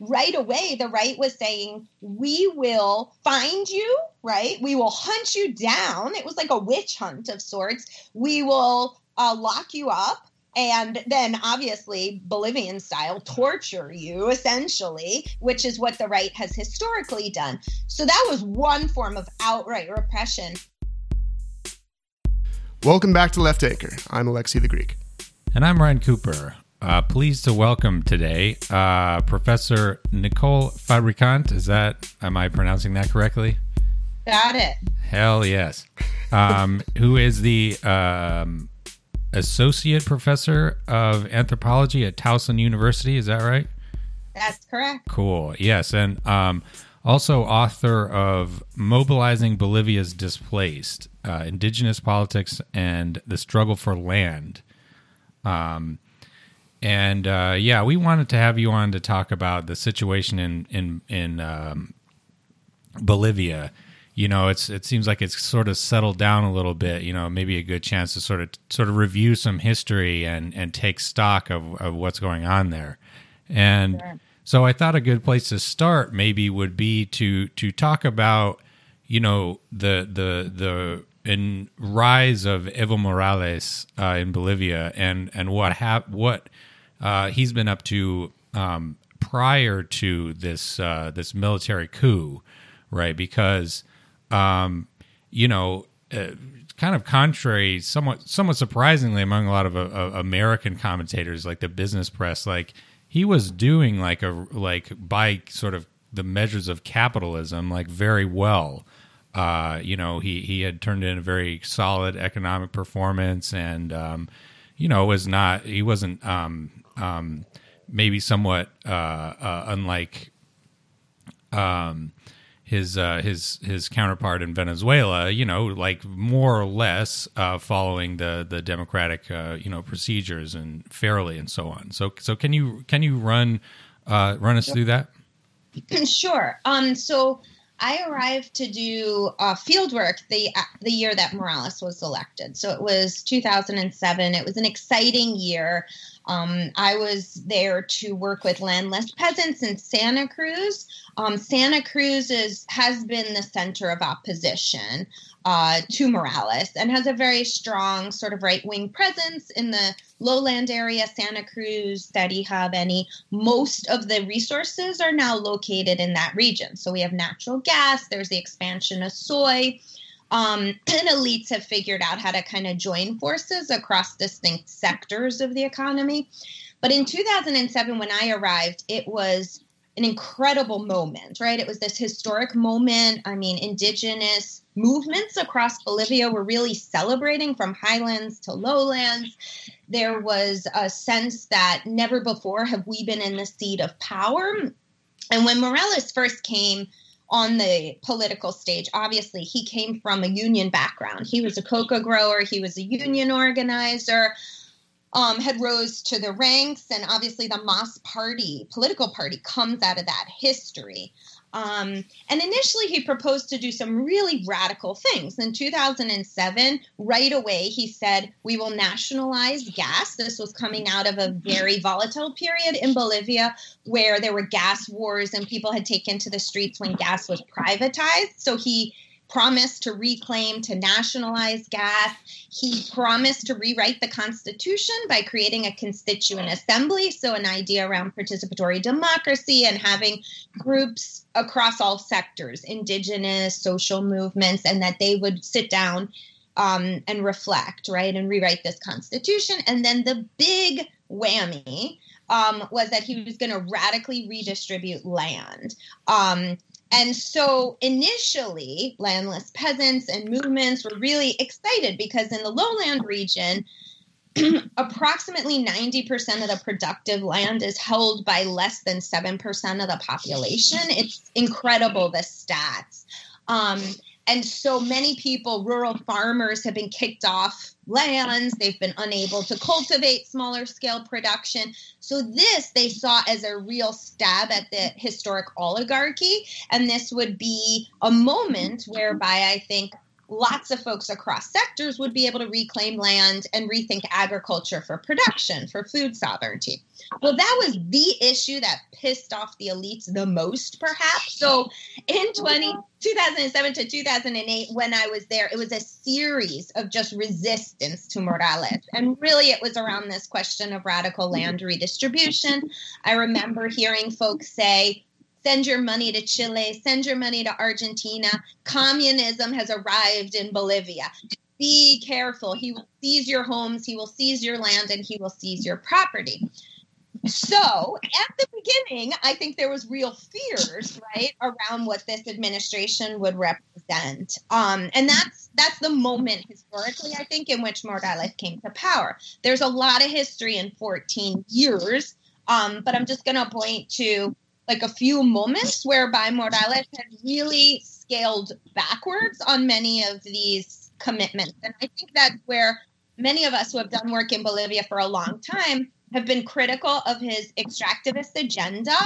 right away the right was saying we will find you right we will hunt you down it was like a witch hunt of sorts we will uh, lock you up and then obviously Bolivian style torture you essentially, which is what the right has historically done. So that was one form of outright repression. Welcome back to Left Anchor. I'm Alexi the Greek. And I'm Ryan Cooper. Uh, pleased to welcome today uh, Professor Nicole Fabricant. Is that, am I pronouncing that correctly? Got it. Hell yes. Um, who is the um, Associate Professor of Anthropology at Towson University. Is that right? That's correct. Cool. Yes. And um, also author of Mobilizing Bolivia's Displaced uh, Indigenous Politics and the Struggle for Land. Um, and uh, yeah, we wanted to have you on to talk about the situation in in in um, Bolivia. You know, it's it seems like it's sort of settled down a little bit. You know, maybe a good chance to sort of sort of review some history and and take stock of, of what's going on there. And sure. so I thought a good place to start maybe would be to to talk about you know the the the in rise of Evo Morales uh, in Bolivia and and what hap- what uh, he's been up to um, prior to this uh, this military coup, right? Because um, you know, uh, kind of contrary, somewhat somewhat surprisingly among a lot of uh, American commentators, like the business press, like he was doing like a like by sort of the measures of capitalism, like very well. Uh, you know, he he had turned in a very solid economic performance, and um, you know was not he wasn't um, um, maybe somewhat uh, uh, unlike um, his uh, his his counterpart in Venezuela, you know, like more or less uh, following the the democratic uh, you know procedures and fairly and so on. So so can you can you run uh, run us through that? Sure. Um. So I arrived to do uh, field work the uh, the year that Morales was elected. So it was 2007. It was an exciting year. Um, I was there to work with landless peasants in Santa Cruz. Um, Santa Cruz is, has been the center of opposition uh, to Morales and has a very strong sort of right wing presence in the lowland area, Santa Cruz, Tarija, Beni. Most of the resources are now located in that region. So we have natural gas, there's the expansion of soy. Um, and elites have figured out how to kind of join forces across distinct sectors of the economy. But in 2007, when I arrived, it was an incredible moment, right? It was this historic moment. I mean, indigenous movements across Bolivia were really celebrating from highlands to lowlands. There was a sense that never before have we been in the seat of power. And when Morales first came on the political stage, obviously he came from a union background. He was a coca grower, he was a union organizer um, had rose to the ranks, and obviously the MAS party, political party, comes out of that history. Um, and initially, he proposed to do some really radical things. In 2007, right away, he said, We will nationalize gas. This was coming out of a very volatile period in Bolivia where there were gas wars and people had taken to the streets when gas was privatized. So he promised to reclaim, to nationalize gas. He promised to rewrite the Constitution by creating a constituent assembly, so an idea around participatory democracy and having groups across all sectors, indigenous, social movements, and that they would sit down um, and reflect, right, and rewrite this Constitution. And then the big whammy um, was that he was going to radically redistribute land. Um, and so initially, landless peasants and movements were really excited because in the lowland region, approximately 90% of the productive land is held by less than 7% of the population. It's incredible, the stats. Um, and so many people, rural farmers, have been kicked off lands. They've been unable to cultivate smaller scale production. So, this they saw as a real stab at the historic oligarchy. And this would be a moment whereby I think lots of folks across sectors would be able to reclaim land and rethink agriculture for production, for food sovereignty. Well, that was the issue that pissed off the elites the most, perhaps. So in 20, 2007 to 2008, when I was there, it was a series of just resistance to Morales. And really, it was around this question of radical land redistribution. I remember hearing folks say, send your money to Chile, send your money to Argentina. Communism has arrived in Bolivia. Be careful. He will seize your homes, he will seize your land, and he will seize your property. So at the beginning, I think there was real fears, right, around what this administration would represent. Um, and that's that's the moment historically, I think, in which Morales came to power. There's a lot of history in 14 years, um, but I'm just going to point to like a few moments whereby Morales had really scaled backwards on many of these commitments. And I think that's where many of us who have done work in Bolivia for a long time have been critical of his extractivist agenda,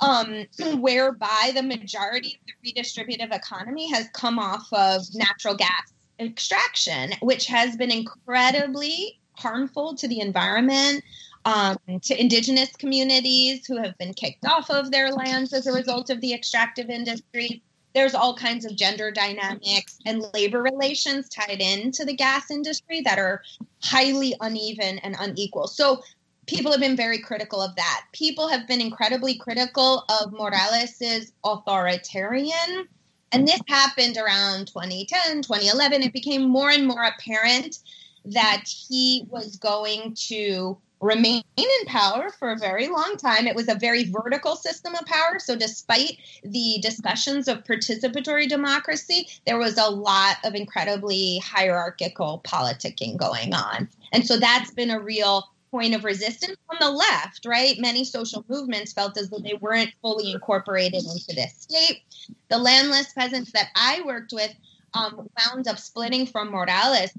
um, whereby the majority of the redistributive economy has come off of natural gas extraction, which has been incredibly harmful to the environment, um, to indigenous communities who have been kicked off of their lands as a result of the extractive industry. There's all kinds of gender dynamics and labor relations tied into the gas industry that are highly uneven and unequal. So people have been very critical of that. People have been incredibly critical of Morales's authoritarian. And this happened around 2010, 2011. It became more and more apparent that he was going to remain in power for a very long time. It was a very vertical system of power. So, despite the discussions of participatory democracy, there was a lot of incredibly hierarchical politicking going on. And so, that's been a real point of resistance on the left, right? Many social movements felt as though they weren't fully incorporated into this state. The landless peasants that I worked with um, wound up splitting from Morales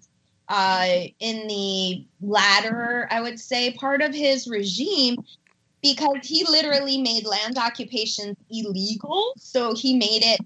uh, in the latter, I would say, part of his regime because he literally made land occupations illegal. So he made it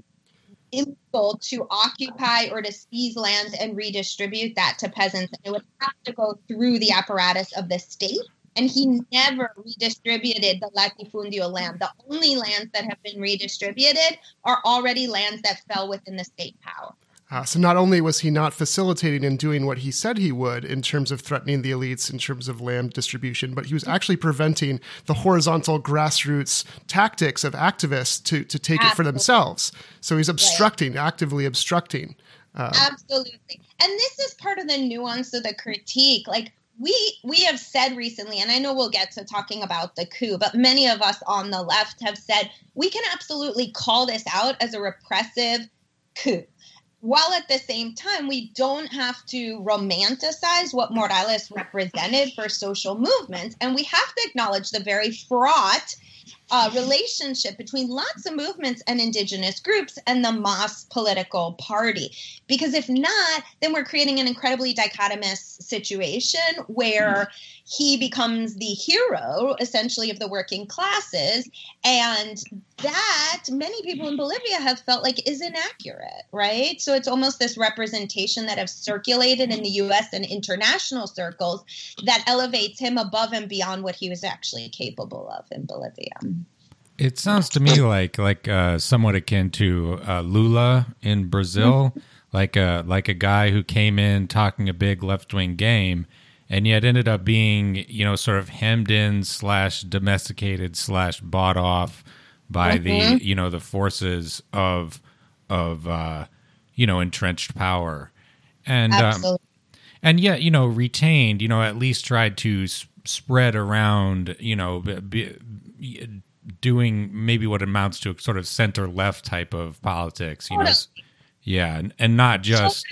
illegal to occupy or to seize land and redistribute that to peasants. And it would have to go through the apparatus of the state. And he never redistributed the latifundio land. The only lands that have been redistributed are already lands that fell within the state power. Uh, so not only was he not facilitating and doing what he said he would in terms of threatening the elites in terms of land distribution, but he was actually preventing the horizontal grassroots tactics of activists to to take Absolutely. it for themselves. So he's obstructing, right. actively obstructing. Um, Absolutely, and this is part of the nuance of the critique. Like we we have said recently and i know we'll get to talking about the coup but many of us on the left have said we can absolutely call this out as a repressive coup while at the same time we don't have to romanticize what Morales represented for social movements and we have to acknowledge the very fraught uh, relationship between lots of movements and indigenous groups and the MAS political party. Because if not, then we're creating an incredibly dichotomous situation where he becomes the hero, essentially, of the working classes. And that many people in Bolivia have felt like is inaccurate, right? So it's almost this representation that have circulated in the US and international circles that elevates him above and beyond what he was actually capable of in Bolivia. It sounds to me like like uh, somewhat akin to uh, Lula in Brazil, mm-hmm. like a like a guy who came in talking a big left wing game, and yet ended up being you know sort of hemmed in slash domesticated slash bought off by mm-hmm. the you know the forces of of uh, you know entrenched power, and um, and yet you know retained you know at least tried to s- spread around you know. Be, doing maybe what amounts to a sort of center left type of politics, you know. Yeah, and, and not just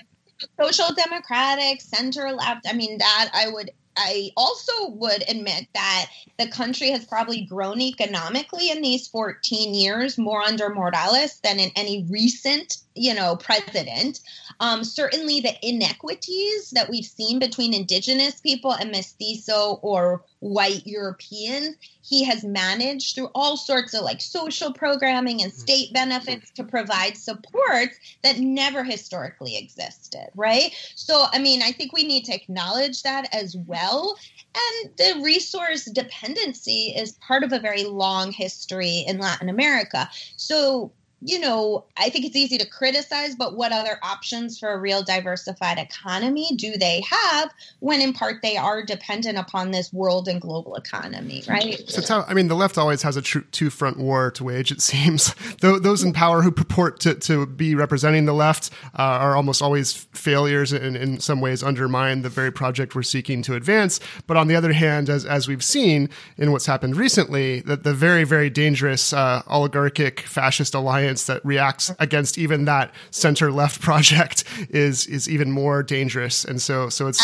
social democratic, center left. I mean, that I would I also would admit that the country has probably grown economically in these 14 years more under Morales than in any recent you know, president. Um, certainly, the inequities that we've seen between indigenous people and mestizo or white Europeans, he has managed through all sorts of like social programming and state benefits to provide supports that never historically existed, right? So, I mean, I think we need to acknowledge that as well. And the resource dependency is part of a very long history in Latin America. So, you know, I think it's easy to criticize, but what other options for a real diversified economy do they have when, in part, they are dependent upon this world and global economy, right? So, how, I mean, the left always has a two front war to wage, it seems. Those in power who purport to, to be representing the left uh, are almost always failures and, in some ways, undermine the very project we're seeking to advance. But on the other hand, as, as we've seen in what's happened recently, that the very, very dangerous uh, oligarchic fascist alliance that reacts against even that center left project is is even more dangerous. And so so it's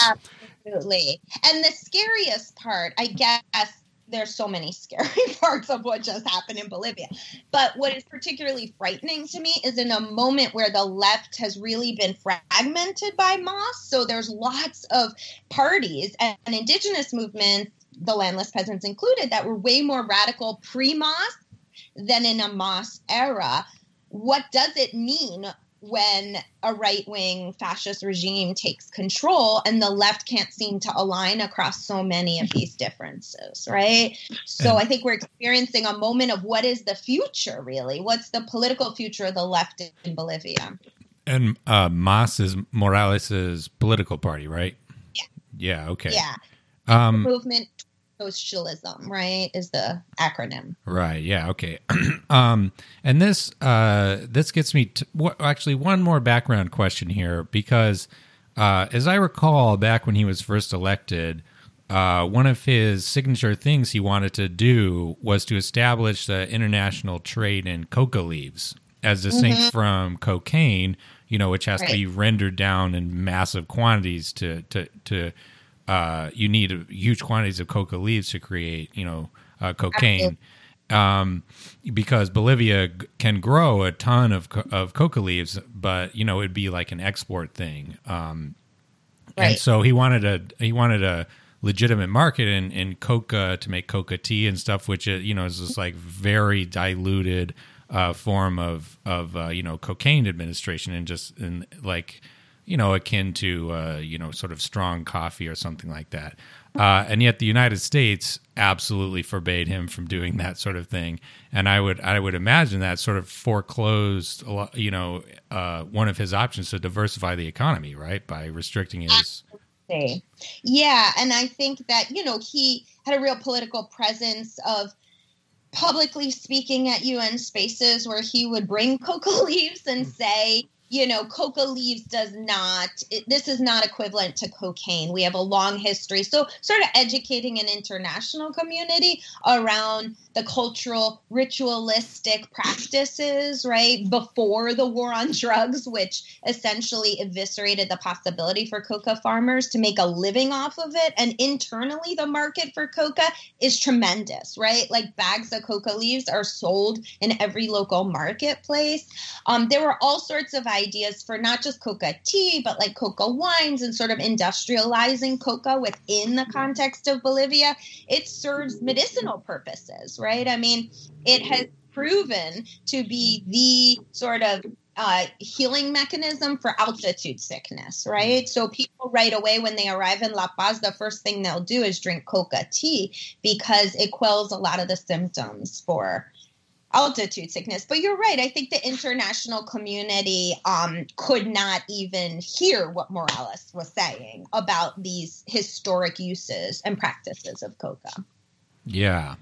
absolutely. And the scariest part, I guess, there's so many scary parts of what just happened in Bolivia. But what is particularly frightening to me is in a moment where the left has really been fragmented by MAS. So there's lots of parties and indigenous movements, the landless peasants included, that were way more radical pre MAS than in a MAS era what does it mean when a right wing fascist regime takes control and the left can't seem to align across so many of these differences, right? So I think we're experiencing a moment of what is the future, really? What's the political future of the left in Bolivia? And uh, MAS is Morales's political party, right? Yeah. Yeah. Okay. Yeah. Um, movement socialism, right? Is the acronym. Right. Yeah. Okay. um, and this uh, this gets me to what, actually one more background question here because uh, as I recall, back when he was first elected. Uh, one of his signature things he wanted to do was to establish the international trade in coca leaves as distinct mm-hmm. from cocaine, you know, which has right. to be rendered down in massive quantities to to to uh, you need huge quantities of coca leaves to create, you know, uh, cocaine. Um, because Bolivia g- can grow a ton of co- of coca leaves, but you know it'd be like an export thing. Um, right. And so he wanted a he wanted a legitimate market in, in coca to make coca tea and stuff, which uh, you know is this like very diluted uh, form of of uh, you know cocaine administration and just and like you know, akin to uh, you know, sort of strong coffee or something like that. Uh, and yet, the United States absolutely forbade him from doing that sort of thing. And I would, I would imagine that sort of foreclosed, you know, uh, one of his options to diversify the economy, right, by restricting his. Yeah, and I think that you know he had a real political presence of publicly speaking at UN spaces where he would bring coca leaves and say you know, coca leaves does not, it, this is not equivalent to cocaine. We have a long history. So, sort of educating an international community around the cultural, ritualistic practices, right, before the war on drugs, which essentially eviscerated the possibility for coca farmers to make a living off of it. And internally, the market for coca is tremendous, right? Like bags of coca leaves are sold in every local marketplace. Um, there were all sorts of ideas for not just coca tea, but like coca wines and sort of industrializing coca within the context of Bolivia. It serves medicinal purposes, right? I mean, it has proven to be the sort of uh, healing mechanism for altitude sickness, right? So people right away when they arrive in La Paz, the first thing they'll do is drink coca tea because it quells a lot of the symptoms for altitude sickness. But you're right. I think the international community um, could not even hear what Morales was saying about these historic uses and practices of coca. Yeah.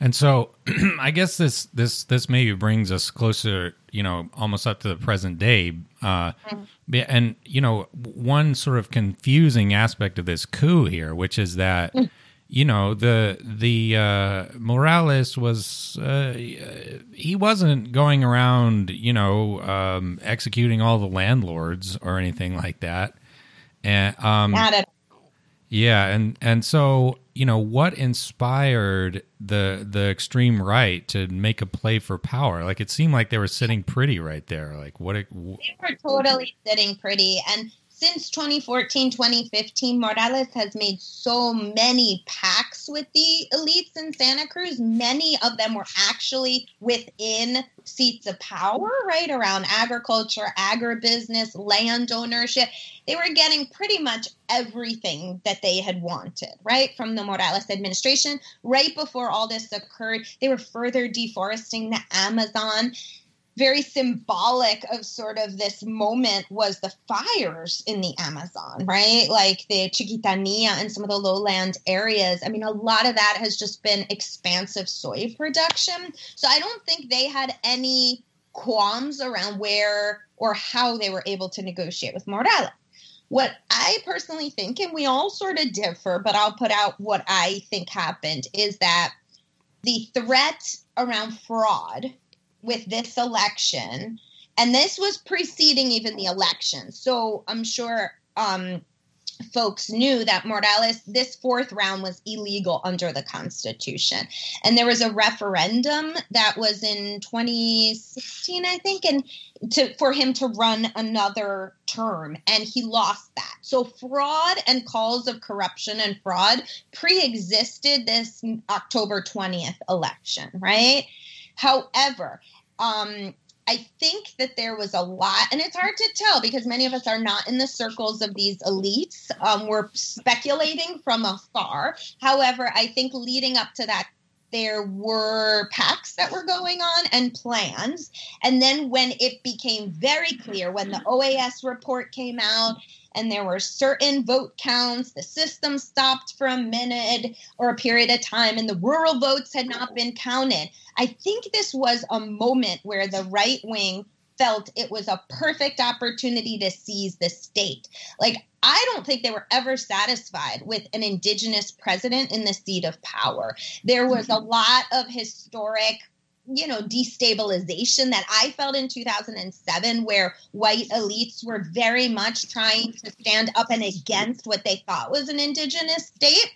And so I guess this this this maybe brings us closer, you know, almost up to the present day. Uh, mm-hmm. And you know, one sort of confusing aspect of this coup here, which is that mm you know the the uh, Morales was uh, he wasn't going around you know um, executing all the landlords or anything like that, and um, Yeah, and and so you know what inspired the the extreme right to make a play for power? Like it seemed like they were sitting pretty right there. Like what? It, w- they were totally sitting pretty, and since 2014, 2015, Morales has made so many pacts with the elites in Santa Cruz. Many of them were actually within seats of power, right? Around agriculture, agribusiness, land ownership. They were getting pretty much everything that they had wanted, right? From the Morales administration. Right before all this occurred, they were further deforesting the Amazon very symbolic of sort of this moment was the fires in the Amazon, right? Like the Chiquitania and some of the lowland areas. I mean, a lot of that has just been expansive soy production. So I don't think they had any qualms around where or how they were able to negotiate with Morales. What I personally think, and we all sort of differ, but I'll put out what I think happened, is that the threat around fraud with this election, and this was preceding even the election. So I'm sure um, folks knew that Morales, this fourth round was illegal under the Constitution. And there was a referendum that was in 2016, I think, and to for him to run another term, and he lost that. So fraud and calls of corruption and fraud pre-existed this October 20th election, right? However, um, I think that there was a lot, and it's hard to tell because many of us are not in the circles of these elites. Um, we're speculating from afar. However, I think leading up to that, there were pacts that were going on and plans. And then when it became very clear, when the OAS report came out and there were certain vote counts. The system stopped for a minute or a period of time, and the rural votes had not been counted. I think this was a moment where the right wing felt it was a perfect opportunity to seize the state. Like, I don't think they were ever satisfied with an indigenous president in the seat of power. There was a mm-hmm. lot of historic you know destabilization that i felt in 2007 where white elites were very much trying to stand up and against what they thought was an indigenous state.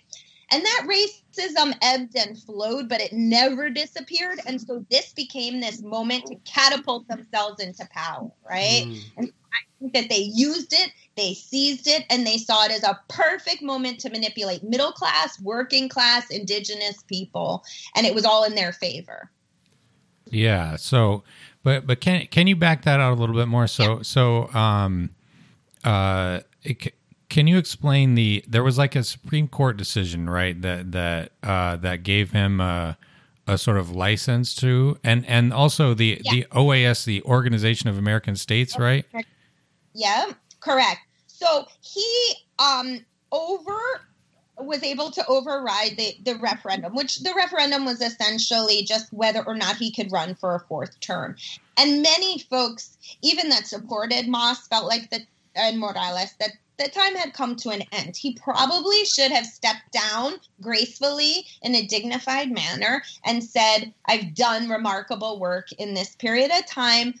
And that racism ebbed and flowed but it never disappeared. And so this became this moment to catapult themselves into power right? Mm. and i think that they used it they seized it and they saw it as a perfect moment to manipulate middle class working class indigenous people. And it was all in their favor yeah. So, but but can can you back that out a little bit more? So so um uh. It, can you explain the there was like a supreme court decision right that that uh that gave him a, a sort of license to and and also the yeah. the oas the organization of american states right yeah correct so he um over was able to override the, the referendum, which the referendum was essentially just whether or not he could run for a fourth term. And many folks, even that supported MAS, felt like that and Morales that the time had come to an end. He probably should have stepped down gracefully in a dignified manner and said, I've done remarkable work in this period of time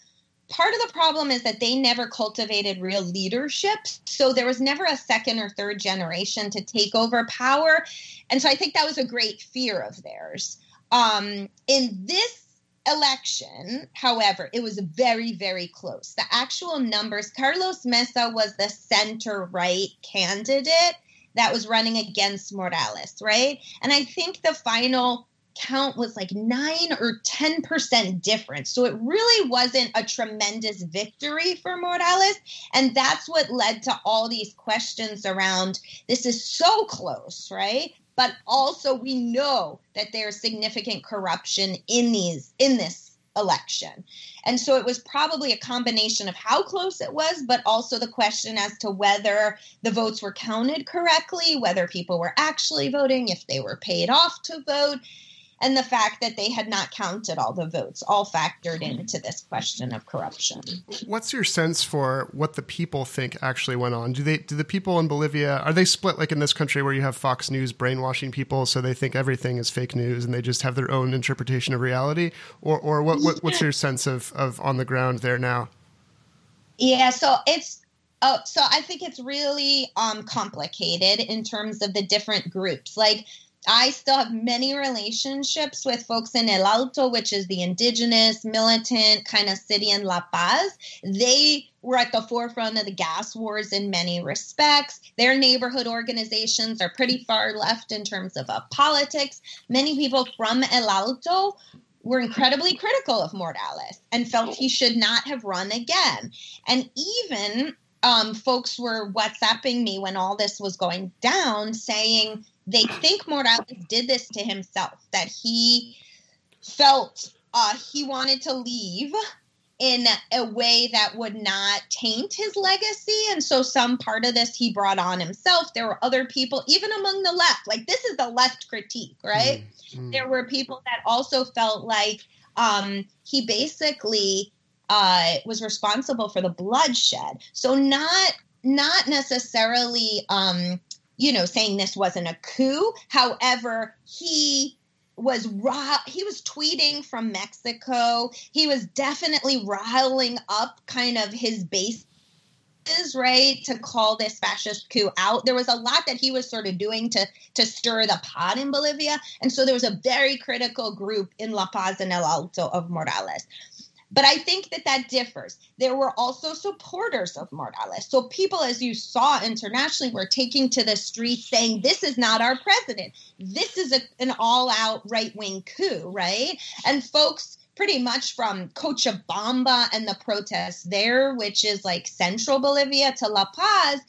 part of the problem is that they never cultivated real leadership. So there was never a second or third generation to take over power. And so I think that was a great fear of theirs. Um, in this election, however, it was very, very close. The actual numbers Carlos Mesa was the center right candidate that was running against Morales, right? And I think the final count was like 9 or 10% difference. So it really wasn't a tremendous victory for Morales. And that's what led to all these questions around this is so close, right? But also we know that there's significant corruption in these in this election. And so it was probably a combination of how close it was, but also the question as to whether the votes were counted correctly, whether people were actually voting, if they were paid off to vote and the fact that they had not counted all the votes all factored into this question of corruption. What's your sense for what the people think actually went on? Do they do the people in Bolivia are they split like in this country where you have Fox News brainwashing people so they think everything is fake news and they just have their own interpretation of reality or or what, what what's your sense of of on the ground there now? Yeah, so it's Oh, so I think it's really um, complicated in terms of the different groups. Like, I still have many relationships with folks in El Alto, which is the indigenous, militant kind of city in La Paz. They were at the forefront of the gas wars in many respects. Their neighborhood organizations are pretty far left in terms of uh, politics. Many people from El Alto were incredibly critical of Morales and felt he should not have run again. And even um, folks were WhatsApping me when all this was going down, saying they think Morales did this to himself, that he felt uh, he wanted to leave in a way that would not taint his legacy. And so some part of this he brought on himself. There were other people, even among the left, like this is the left critique, right? Mm-hmm. There were people that also felt like um, he basically uh, was responsible for the bloodshed. So not not necessarily um, you know saying this wasn't a coup. However, he was he was tweeting from Mexico. He was definitely riling up kind of his base is right to call this fascist coup out. There was a lot that he was sort of doing to to stir the pot in Bolivia, and so there was a very critical group in La Paz and El Alto of Morales. But I think that that differs. There were also supporters of Morales. So people, as you saw internationally, were taking to the streets saying, this is not our president. This is a, an all out right wing coup, right? And folks pretty much from Cochabamba and the protests there, which is like central Bolivia, to La Paz,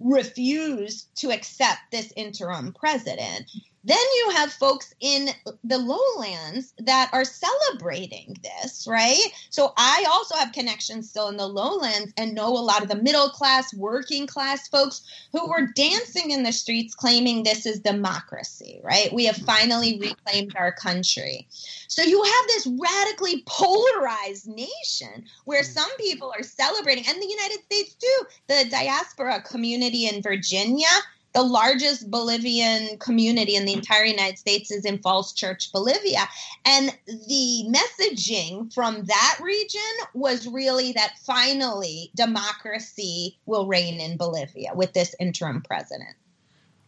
refused to accept this interim president. Then you have folks in the lowlands that are celebrating this, right? So I also have connections still in the lowlands and know a lot of the middle class, working class folks who were dancing in the streets claiming this is democracy, right? We have finally reclaimed our country. So you have this radically polarized nation where mm. some people are celebrating, and the United States too, the diaspora community in Virginia the largest Bolivian community in the entire United States is in Falls Church, Bolivia. And the messaging from that region was really that finally democracy will reign in Bolivia with this interim president.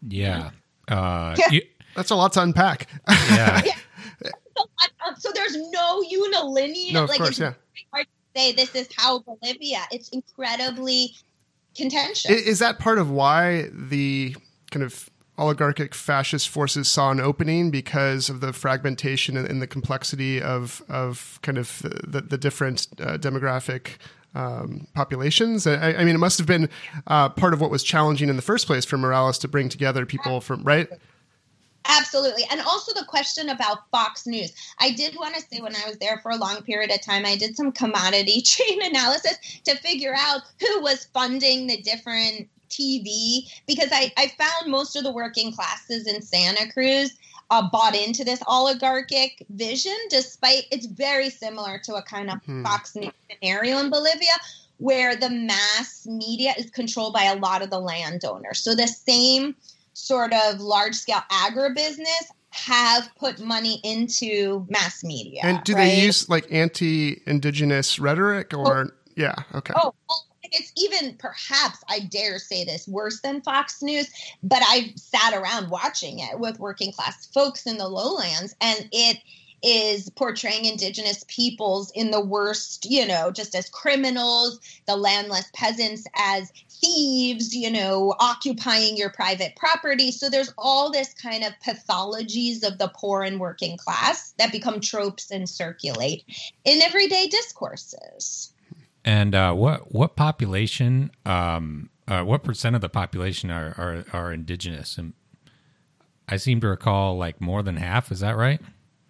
Yeah. Uh, yeah. You, That's a lot to unpack. Yeah. yeah. So there's no unilinear. No, of like, course, yeah. Hard to say this is how Bolivia. It's incredibly Is that part of why the kind of oligarchic fascist forces saw an opening because of the fragmentation and, the complexity of of kind of the, the different uh, demographic um, populations. I, I, mean, it must have been uh, part of what was challenging in the first place for Morales to bring together people from right. Absolutely. And also the question about Fox News. I did want to say when I was there for a long period of time, I did some commodity chain analysis to figure out who was funding the different TV because I, I found most of the working classes in Santa Cruz uh, bought into this oligarchic vision, despite it's very similar to a kind of hmm. Fox News scenario in Bolivia where the mass media is controlled by a lot of the landowners. So the same sort of large scale agribusiness have put money into mass media. And do right? they use like anti indigenous rhetoric or oh, yeah, okay. Oh, it's even perhaps I dare say this worse than Fox News, but I've sat around watching it with working class folks in the lowlands and it is portraying indigenous peoples in the worst, you know, just as criminals, the landless peasants as thieves, you know, occupying your private property. So there's all this kind of pathologies of the poor and working class that become tropes and circulate in everyday discourses. And uh, what what population, um, uh, what percent of the population are, are, are indigenous? And I seem to recall like more than half. Is that right?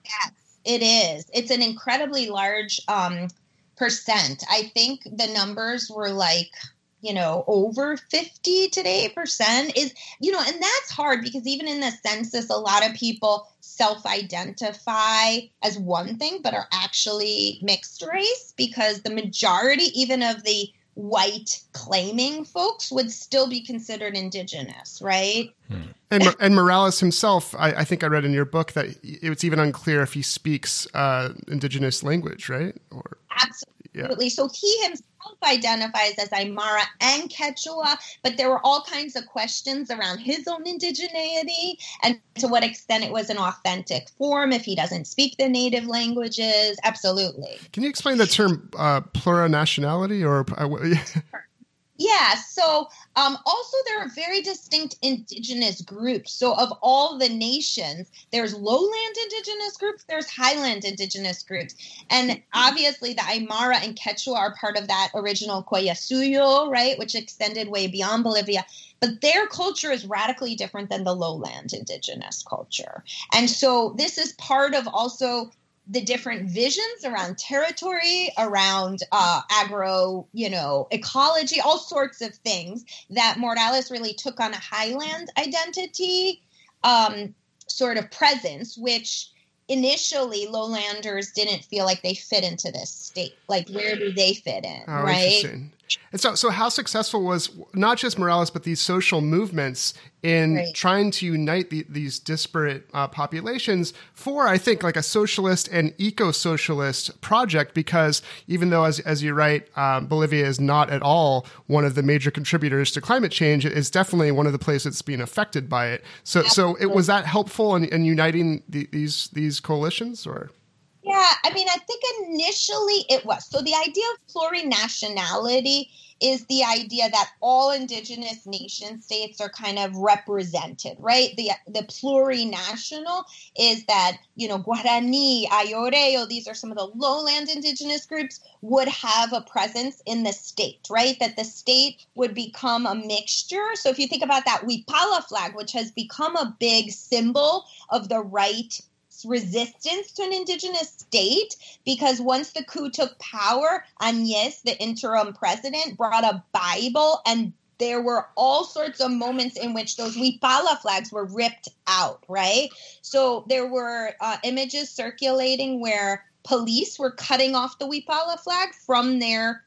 Yes, it is. It's an incredibly large um, percent. I think the numbers were like you know over 50 today percent is you know and that's hard because even in the census a lot of people self-identify as one thing but are actually mixed race because the majority even of the white claiming folks would still be considered indigenous right hmm. and, and morales himself I, I, think i read in your book that it's even unclear if he speaks uh, indigenous language right or absolutely yeah. so he himself identifies as Aymara and Quechua, but there were all kinds of questions around his own indigeneity and to what extent it was an authentic form if he doesn't speak the native languages. Absolutely. Can you explain the term uh, plurinationality or? Yeah. So, um, also there are very distinct indigenous groups. So, of all the nations, there's lowland indigenous groups, there's highland indigenous groups, and obviously the Aymara and Quechua are part of that original Collasuyo, right, which extended way beyond Bolivia. But their culture is radically different than the lowland indigenous culture, and so this is part of also the different visions around territory, around uh, agro, you know, ecology, all sorts of things that Morales really took on a highland identity um, sort of presence, which initially lowlanders didn't feel like they fit into this state. Like, where do they fit in? Oh, right. And so, so how successful was not just Morales, but these social movements in right. trying to unite the, these disparate uh, populations for, I think, like a socialist and eco-socialist project? Because even though, as, as you write, um, Bolivia is not at all one of the major contributors to climate change, it is definitely one of the places that's being affected by it. So, Absolutely. so it was that helpful in, in uniting the, these these coalitions, or? Yeah, I mean, I think initially it was. So the idea of plurinationality is the idea that all indigenous nation states are kind of represented, right? The the plurinational is that, you know, Guarani, Ayoreo, these are some of the lowland indigenous groups would have a presence in the state, right? That the state would become a mixture. So if you think about that Wipala flag, which has become a big symbol of the right resistance to an indigenous state because once the coup took power, Áñez, the interim president, brought a Bible and there were all sorts of moments in which those Wipala flags were ripped out, right? So there were uh, images circulating where police were cutting off the Wipala flag from their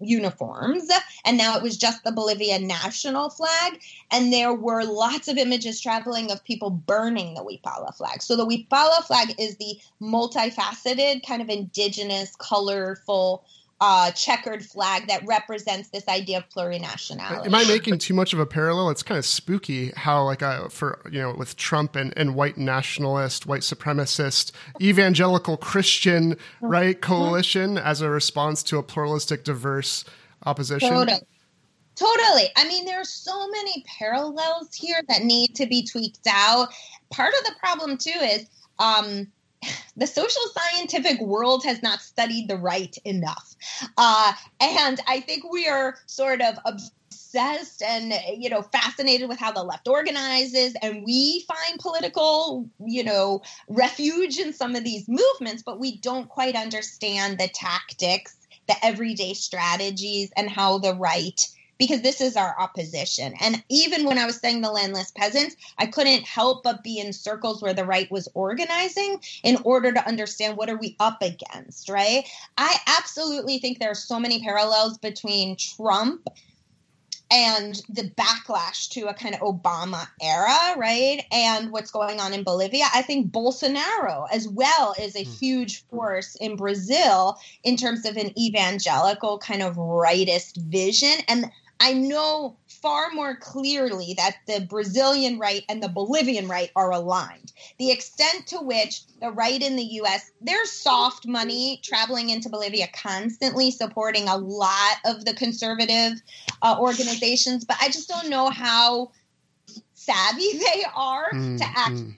uniforms, and now it was just the Bolivian national flag. And there were lots of images traveling of people burning the Wipala flag. So the Wipala flag is the multifaceted, kind of indigenous, colorful uh, checkered flag that represents this idea of plurinationality. Am I making too much of a parallel? It's kind of spooky how, like, uh, for you know, with Trump and, and white nationalist, white supremacist, evangelical Christian, mm-hmm. right, coalition as a response to a pluralistic, diverse opposition. Totally. Totally. I mean, there are so many parallels here that need to be tweaked out. Part of the problem, too, is um, the social scientific world has not studied the right enough. Uh, and I think we are sort of obsessed and you know fascinated with how the left organizes and we find political you know refuge in some of these movements but we don't quite understand the tactics the everyday strategies and how the right because this is our opposition. And even when I was saying the landless peasants, I couldn't help but be in circles where the right was organizing in order to understand what are we up against, right? I absolutely think there are so many parallels between Trump and the backlash to a kind of Obama era, right? And what's going on in Bolivia. I think Bolsonaro as well is a hmm. huge force in Brazil in terms of an evangelical kind of rightist vision. And I know far more clearly that the Brazilian right and the Bolivian right are aligned. The extent to which the right in the US, there's soft money traveling into Bolivia constantly supporting a lot of the conservative uh, organizations, but I just don't know how savvy they are mm, to act. Mm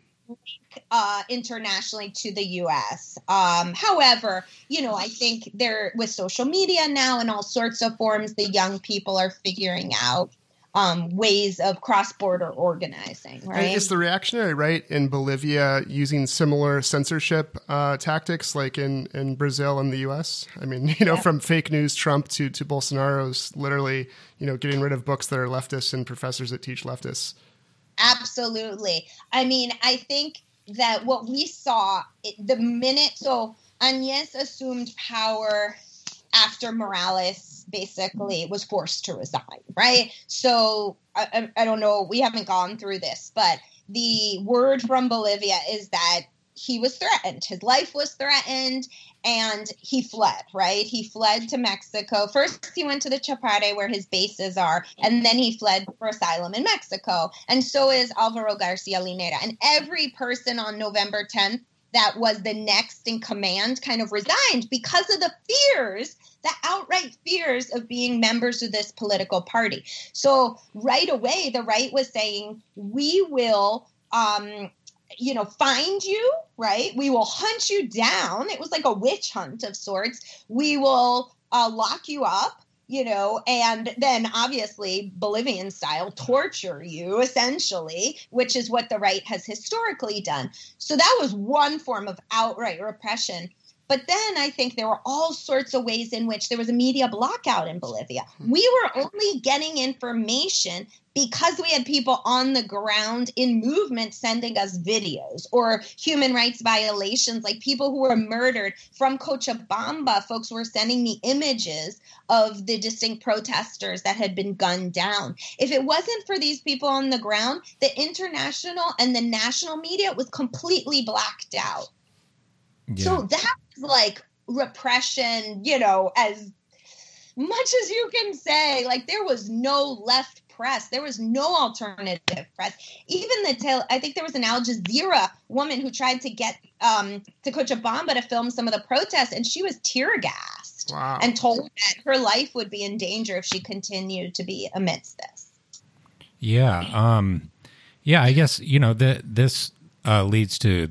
uh, internationally to the U.S. Um, however, you know, I think there with social media now and all sorts of forms, the young people are figuring out um, ways of cross-border organizing. Right? is the reactionary right in Bolivia using similar censorship uh, tactics like in in Brazil and the U.S.? I mean, you know, yeah. from fake news Trump to to Bolsonaro's literally, you know, getting rid of books that are leftists and professors that teach leftists. Absolutely. I mean, I think that what we saw the minute so Áñez assumed power after Morales basically was forced to resign, right? So I, I, don't know, we haven't gone through this, but the word from Bolivia is that he was threatened. His life was threatened and he fled, right? He fled to Mexico. First, he went to the Chapare where his bases are, and then he fled for asylum in Mexico. And so is Alvaro Garcia Linera. And every person on November 10th that was the next in command kind of resigned because of the fears the outright fears of being members of this political party. So right away, the right was saying, we will um, you know, find you, right? We will hunt you down. It was like a witch hunt of sorts. We will uh, lock you up, you know, and then obviously Bolivian style torture you essentially, which is what the right has historically done. So that was one form of outright repression. But then I think there were all sorts of ways in which there was a media blockout in Bolivia. Hmm. We were only getting information because we had people on the ground in movement sending us videos or human rights violations, like people who were murdered from Cochabamba. Folks were sending me images of the distinct protesters that had been gunned down. If it wasn't for these people on the ground, the international and the national media was completely blacked out. Yeah. So that like repression, you know, as much as you can say. Like there was no left press. There was no alternative press. Even the tail, I think there was an Al Jazeera woman who tried to get um, to Cochabamba to film some of the protests, and she was tear gassed wow. and told that her life would be in danger if she continued to be amidst this. Yeah, um, yeah. I guess you know that this uh, leads to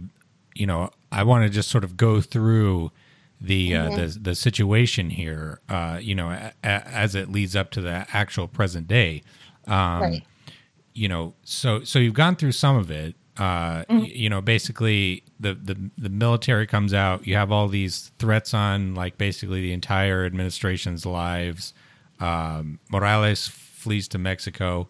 you know I want to just sort of go through the uh, the the situation here, uh, you know, a, a, as it leads up to the actual present day. Um, right. You know, so so you've gone through some of it. Uh, mm-hmm. You know, basically the, the the military comes out. You have all these threats on, like basically the entire administration's lives. Um, Morales flees to Mexico,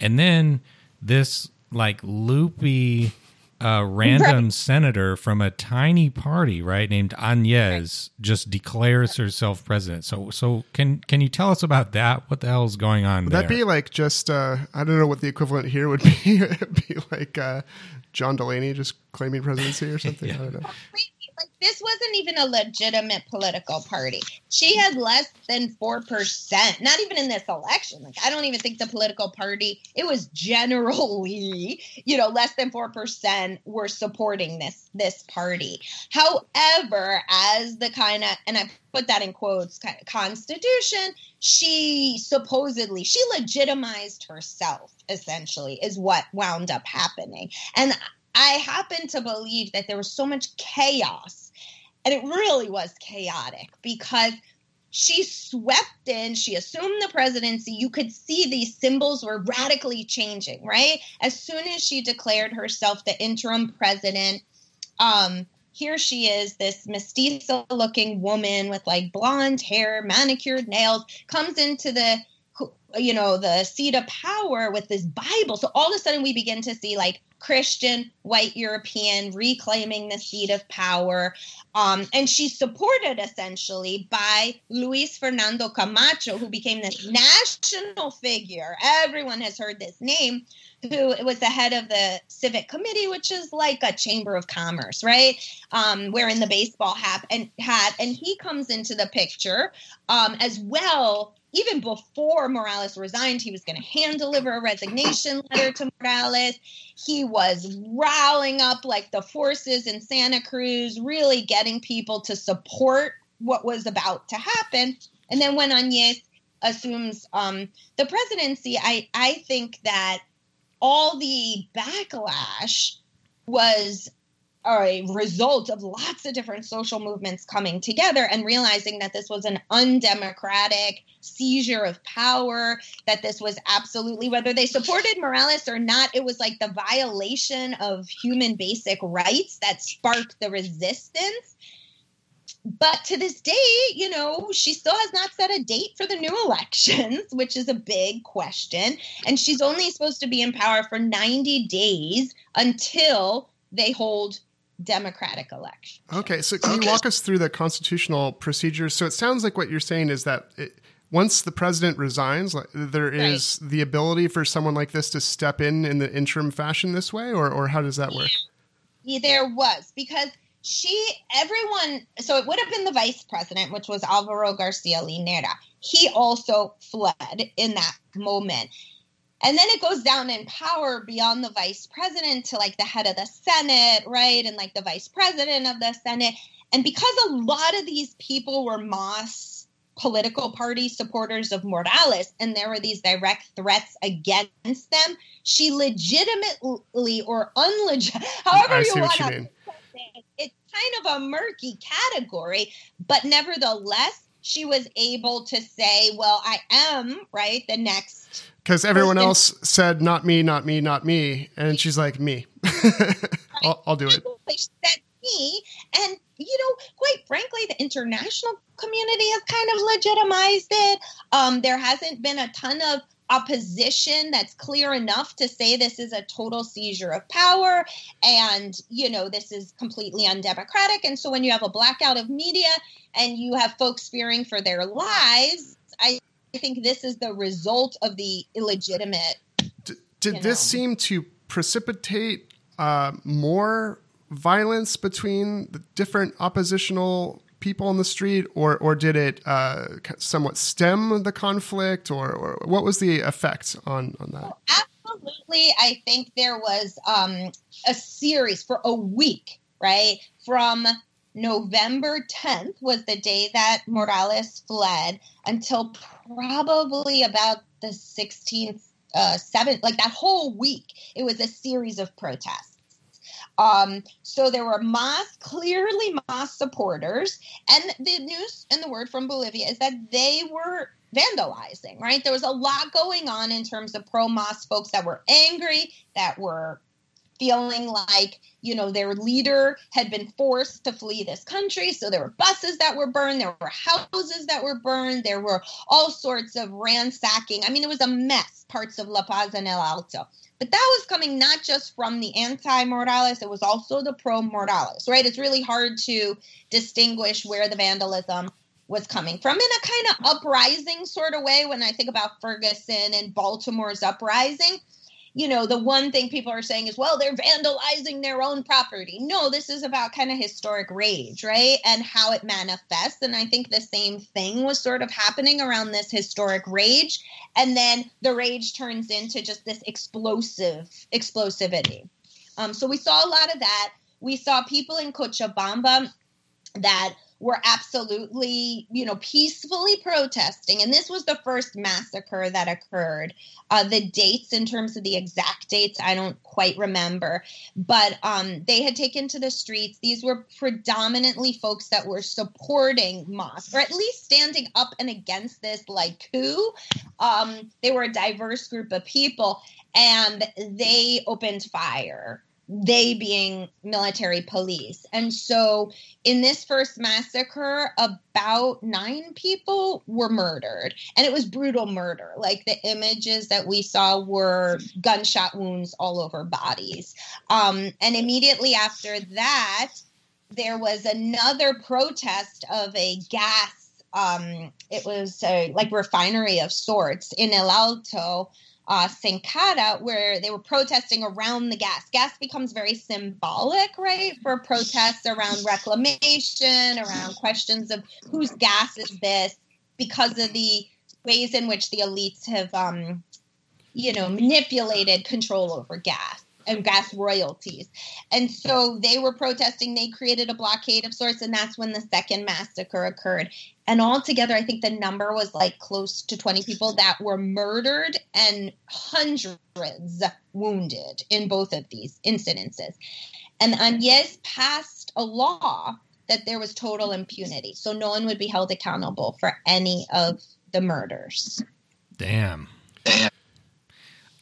and then this like loopy a random right. senator from a tiny party, right, named Áñez, just declares herself president. So, so can can you tell us about that? What the hell is going on? Would there? that be like just uh, I don't know what the equivalent here would be? be like uh, John Delaney just claiming presidency or something? yeah. I don't know like this wasn't even a legitimate political party. She had less than 4%, not even in this election. Like I don't even think the political party, it was generally, you know, less than 4% were supporting this this party. However, as the kind of and I put that in quotes kind of constitution, she supposedly she legitimized herself essentially is what wound up happening. And I happen to believe that there was so much chaos, and it really was chaotic because she swept in, she assumed the presidency. You could see these symbols were radically changing, right? As soon as she declared herself the interim president, um, here she is, this mestizo looking woman with like blonde hair, manicured nails, comes into the you know the seat of power with this bible so all of a sudden we begin to see like Christian, white European, reclaiming the seat of power. Um, and she's supported essentially by Luis Fernando Camacho, who became this national figure. Everyone has heard this name, who was the head of the civic committee, which is like a chamber of commerce, right? Um, wearing the baseball hat and hat, and he comes into the picture um, as well even before Morales resigned, he was going to hand deliver a resignation letter to Morales. He was rallying up like the forces in Santa Cruz, really getting people to support what was about to happen. And then when Áñez assumes um, the presidency, I, I think that all the backlash was a result of lots of different social movements coming together and realizing that this was an undemocratic seizure of power, that this was absolutely, whether they supported Morales or not, it was like the violation of human basic rights that sparked the resistance. But to this day, you know, she still has not set a date for the new elections, which is a big question. And she's only supposed to be in power for 90 days until they hold democratic election. Okay, so can okay. you walk us through the constitutional procedures? So it sounds like what you're saying is that it, once the president resigns, there is right. the ability for someone like this to step in in the interim fashion this way, or or how does that work? there was because she everyone so it would have been the vice president which was Álvaro García Linera he also fled in that moment and then it goes down in power beyond the vice president to like the head of the senate right? And like the vice president of the senate. And because a lot of these people were MAS political party supporters of Morales and there were these direct threats against them, she legitimately or unlegit, however you want to say it, it's kind of a murky category, but nevertheless, she was able to say, "Well, I am right the next." Because everyone else said, "Not me, not me, not me," and she's like, "Me, I'll, I'll, do it." She said me, and you know, quite frankly, the international community has kind of legitimized it. Um, there hasn't been a ton of opposition that's clear enough to say this is a total seizure of power and you know this is completely undemocratic. And so when you have a blackout of media and you have folks fearing for their lives i think this is the result of the illegitimate did, did this know. seem to precipitate uh, more violence between the different oppositional people on the street, or or did it uh, somewhat stem the conflict, or, or what was the effect on on that? Absolutely, I think there was um, a series for a week, right from November 10th was the day that Morales fled until probably about the 16th, uh, 7th, like that whole week. It was a series of protests. Um, so there were MAS, clearly MAS supporters. And the news and the word from Bolivia is that they were vandalizing, right? There was a lot going on in terms of pro MAS folks that were angry, that were feeling like you know their leader had been forced to flee this country. So there were buses that were burned there were houses that were burned there were all sorts of ransacking. I mean it was a mess parts of la paz and el alto. But that was coming not just from the anti Morales, it was also the pro Morales, right? It's really hard to distinguish where the vandalism was coming from. In a kind of uprising sort of way when I think about Ferguson and Baltimore's uprising you know, the one thing people are saying is, well, they're vandalizing their own property. No, this is about kind of historic rage, right? And how it manifests. And I think the same thing was sort of happening around this historic rage. And then the rage turns into just this explosive explosivity. Um, so we saw a lot of that. We saw people in Cochabamba that were absolutely, you know, peacefully protesting. And this was the first massacre that occurred. Uh, the dates, in terms of the exact dates, I don't quite remember, but um, they had taken to the streets. These were predominantly folks that were supporting MAS, or at least standing up and against this like coup. Um, they were a diverse group of people, and they opened fire they being military police. And so in this first massacre, about nine people were murdered. And it was brutal murder. Like the images that we saw were gunshot wounds all over bodies. Um, and immediately after that, there was another protest of a gas. Um, it was a, like refinery of sorts in El Alto uh, Senkata, where they were protesting around the gas. Gas becomes very symbolic, right, for protests around reclamation, around questions of whose gas is this, because of the ways in which the elites have, um, you know, manipulated control over gas and gas royalties. And so they were protesting. They created a blockade of sorts, and that's when the second massacre occurred. And altogether, I think the number was like close to 20 people that were murdered and hundreds wounded in both of these incidences. And Áñez passed a law that there was total impunity. So no one would be held accountable for any of the murders. Damn. Damn.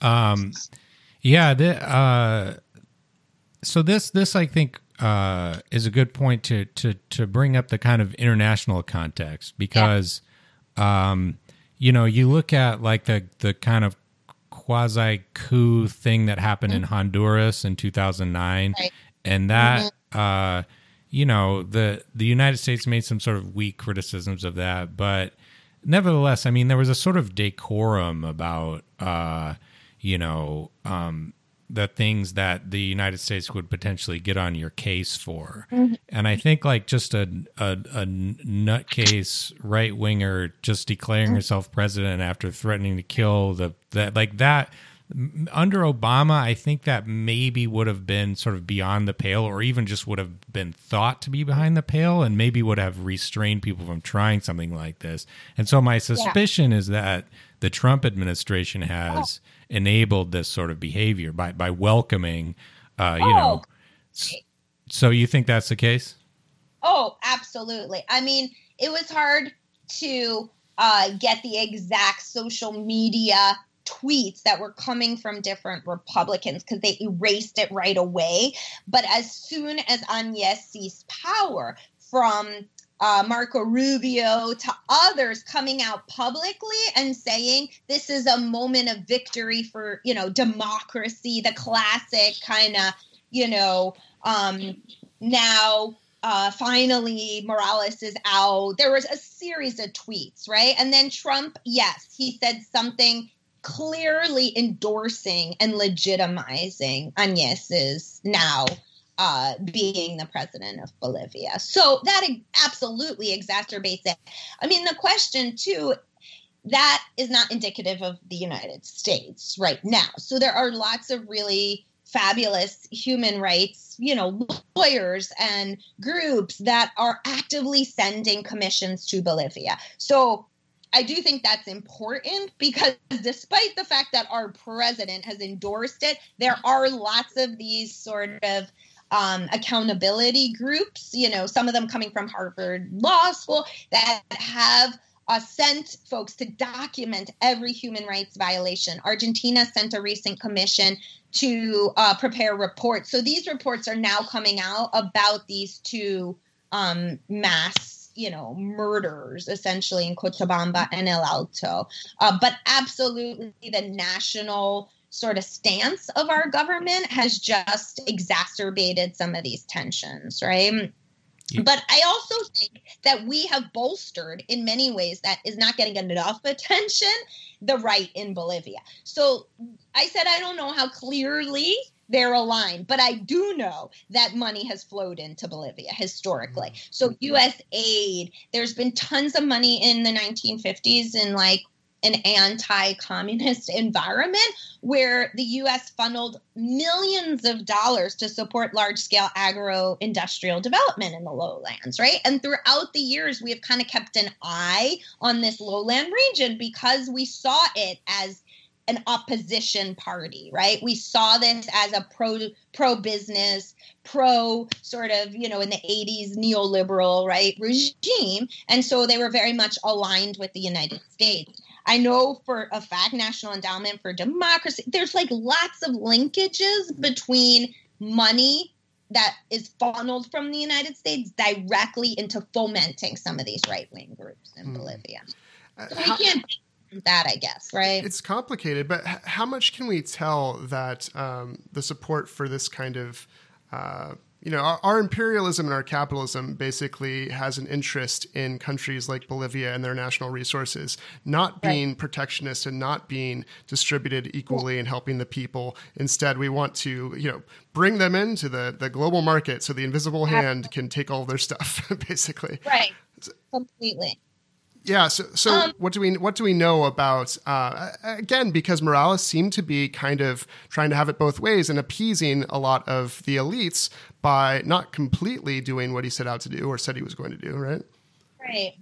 Um, yeah. The, uh, so this this I think uh, is a good point to to to bring up the kind of international context because, yeah. um, you know, you look at like the the kind of quasi coup thing that happened mm-hmm. in Honduras in 2009, right. and that. Mm-hmm. Uh, you know the the United States made some sort of weak criticisms of that, but nevertheless, I mean there was a sort of decorum about uh, you know, um, the things that the United States would potentially get on your case for. Mm-hmm. And I think like just a a, a nutcase right winger just declaring Mm-hmm. herself president after threatening to kill the that like that under Obama, I think that maybe would have been sort of beyond the pale, or even just would have been thought to be behind the pale, and maybe would have restrained people from trying something like this. And so, my suspicion is that the Trump administration has enabled this sort of behavior by by welcoming, uh, you know. s- So, you think that's the case? Oh, absolutely. I mean, it was hard to uh, get the exact social media tweets that were coming from different Republicans because they erased it right away. But as soon as Áñez seized power, from uh, Marco Rubio to others coming out publicly and saying this is a moment of victory for you know democracy, the classic kind of you know um, now uh, finally Morales is out. There was a series of tweets, right? And then Trump, yes, he said something clearly endorsing and legitimizing Áñez's now uh, being the president of Bolivia. So that absolutely exacerbates it. I mean, the question too. That is not indicative of the United States right now. So there are lots of really fabulous human rights, you know, lawyers and groups that are actively sending commissions to Bolivia. So I do think that's important because despite the fact that our president has endorsed it, there are lots of these sort of um, accountability groups, you know, some of them coming from Harvard Law School that have uh, sent folks to document every human rights violation. Argentina sent a recent commission to uh, prepare reports. So these reports are now coming out about these two um, mass, you know, murders essentially in Cochabamba and El Alto. Uh, but absolutely, the national sort of stance of our government has just exacerbated some of these tensions, right? Yeah. But I also think that we have bolstered in many ways that is not getting enough attention the right in Bolivia. So I said I don't know how clearly they're aligned, but I do know that money has flowed into Bolivia historically. Mm-hmm. So US aid, there's been tons of money in the 1950s in like an anti-communist environment where the US funneled millions of dollars to support large-scale agro-industrial development in the lowlands, right? And throughout the years we have kind of kept an eye on this lowland region because we saw it as an opposition party, right? We saw this as a pro pro business, pro sort of, you know, in the 80s neoliberal, right, regime. And so they were very much aligned with the United States. I know for a fact National Endowment for Democracy, there's like lots of linkages between money that is funneled from the United States directly into fomenting some of these right wing groups in Hmm. Bolivia. Uh, So we can't that, I guess, right? it's complicated, but how much can we tell that um, the support for this kind of, uh, you know, our, our imperialism and our capitalism basically has an interest in countries like Bolivia and their national resources not Right. being protectionist and not being distributed equally and helping the people. Instead, we want to, you know, bring them into the, the global market so the invisible hand can take all their stuff, basically. Right. Completely. Yeah. So, so Um, what do we what do we know about uh, again? Because Morales seemed to be kind of trying to have it both ways and appeasing a lot of the elites by not completely doing what he set out to do or said he was going to do. Right. Right.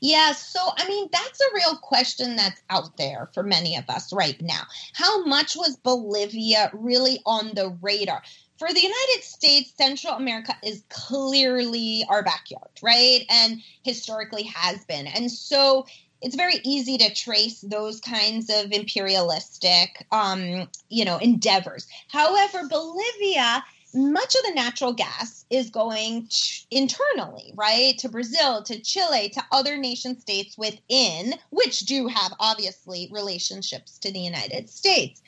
Yeah, so I mean, that's a real question that's out there for many of us right now. How much was Bolivia really on the radar? For the United States, Central America is clearly our backyard, right? And historically has been. And so it's very easy to trace those kinds of imperialistic um, you know, endeavors. However, Bolivia much of the natural gas is going internally, right? To Brazil, to Chile, to other nation states within, which do have obviously relationships to the United States.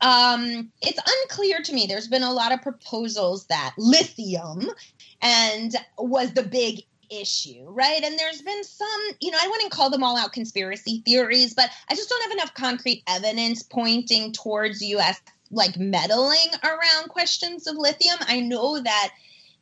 Um, it's unclear to me. There's been a lot of proposals that lithium and was the big issue, right? And there's been some, you know, I wouldn't call them all out conspiracy theories, but I just don't have enough concrete evidence pointing towards US like meddling around questions of lithium. I know that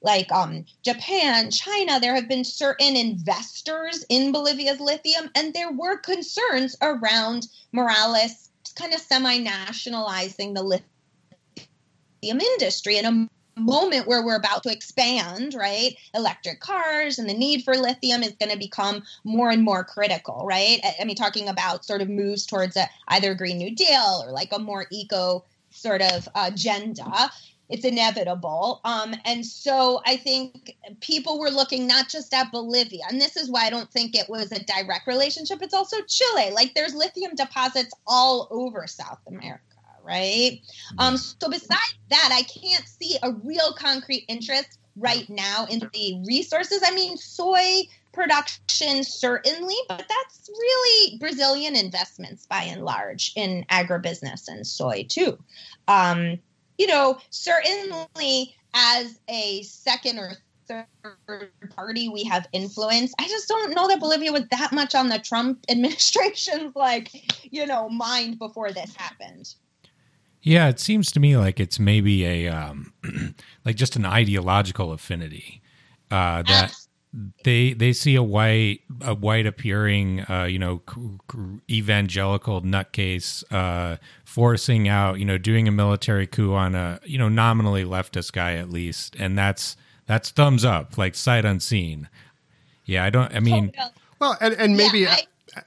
like um, Japan, China, there have been certain investors in Bolivia's lithium, and there were concerns around Morales kind of semi nationalizing the lithium industry in a moment where we're about to expand, right? Electric cars and the need for lithium is going to become more and more critical, right? I mean, talking about sort of moves towards a, either Green New Deal or like a more eco sort of agenda it's inevitable. Um, and so I think people were looking not just at Bolivia, and this is why I don't think it was a direct relationship. It's also Chile. Like there's lithium deposits all over South America, right? Um, so besides that, I can't see a real concrete interest right now in the resources. I mean, soy production certainly, but that's really Brazilian investments by and large in agribusiness and soy too. Um, you know, certainly as a second or third party we have influence. I just don't know that Bolivia was that much on the Trump administration's like, you know, mind before this happened. Yeah, it seems to me like it's maybe a um, like just an ideological affinity uh, that they they see a white a white appearing uh, you know evangelical nutcase uh, forcing out you know doing a military coup on a you know nominally leftist guy at least. And that's that's thumbs up like sight unseen. Yeah i don't i mean well and, and maybe yeah, I,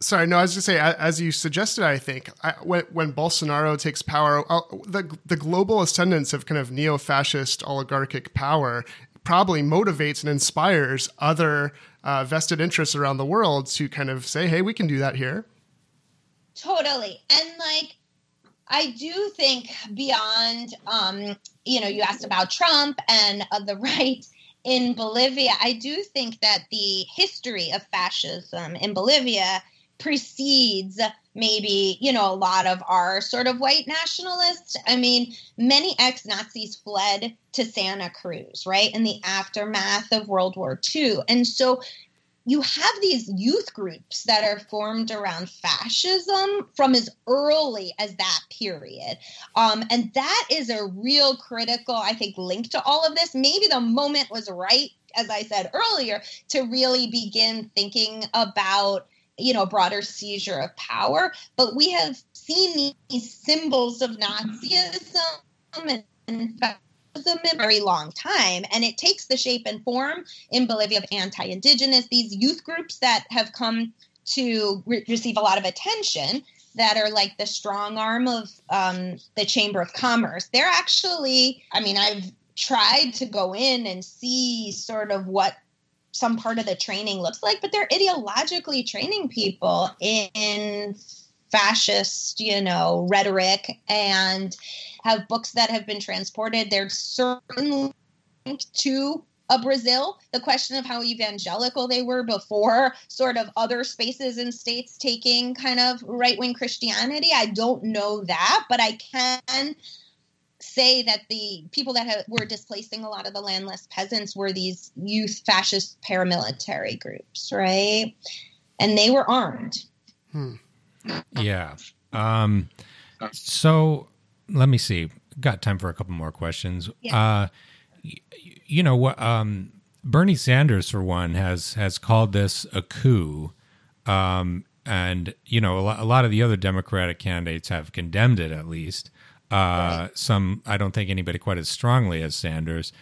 sorry no i was just say as you suggested i think I, when, when bolsonaro takes power uh, the the global ascendance of kind of neo-fascist oligarchic power probably motivates and inspires other uh, vested interests around the world to kind of say, hey, we can do that here. Totally. And like, I do think beyond, um, you know, you asked about Trump and uh, the right in Bolivia. I do think that the history of fascism in Bolivia precedes maybe you know a lot of our sort of white nationalists i mean many ex-nazis fled to santa cruz right in the aftermath of world war ii and so you have these youth groups that are formed around fascism from as early as that period. Um, and that is a real critical, I think, link to all of this. Maybe the moment was right, as I said earlier, to really begin thinking about you know, a broader seizure of power. But we have seen these symbols of Nazism and fascism in a very long time. And it takes the shape and form in Bolivia of anti indigenous, these youth groups that have come to re- receive a lot of attention that are like the strong arm of um, the Chamber of Commerce. They're actually, I mean, I've tried to go in and see sort of what some part of the training looks like, but they're ideologically training people in fascist, you know, rhetoric and have books that have been transported. They're certainly to a Brazil. The question of how evangelical they were before sort of other spaces and states taking kind of right wing Christianity. I don't know that, but I can say that the people that have, were displacing a lot of the landless peasants were these youth fascist paramilitary groups, right? And they were armed. Hmm. Yeah. Um, so let me see. Got time for a couple more questions. Yeah. Uh, you know what? Um, Bernie Sanders, for one, has has called this a coup. Um, and you know, a lot, a lot of the other Democratic candidates have condemned it, at least. Uh. Some, I don't think anybody quite as strongly as Sanders.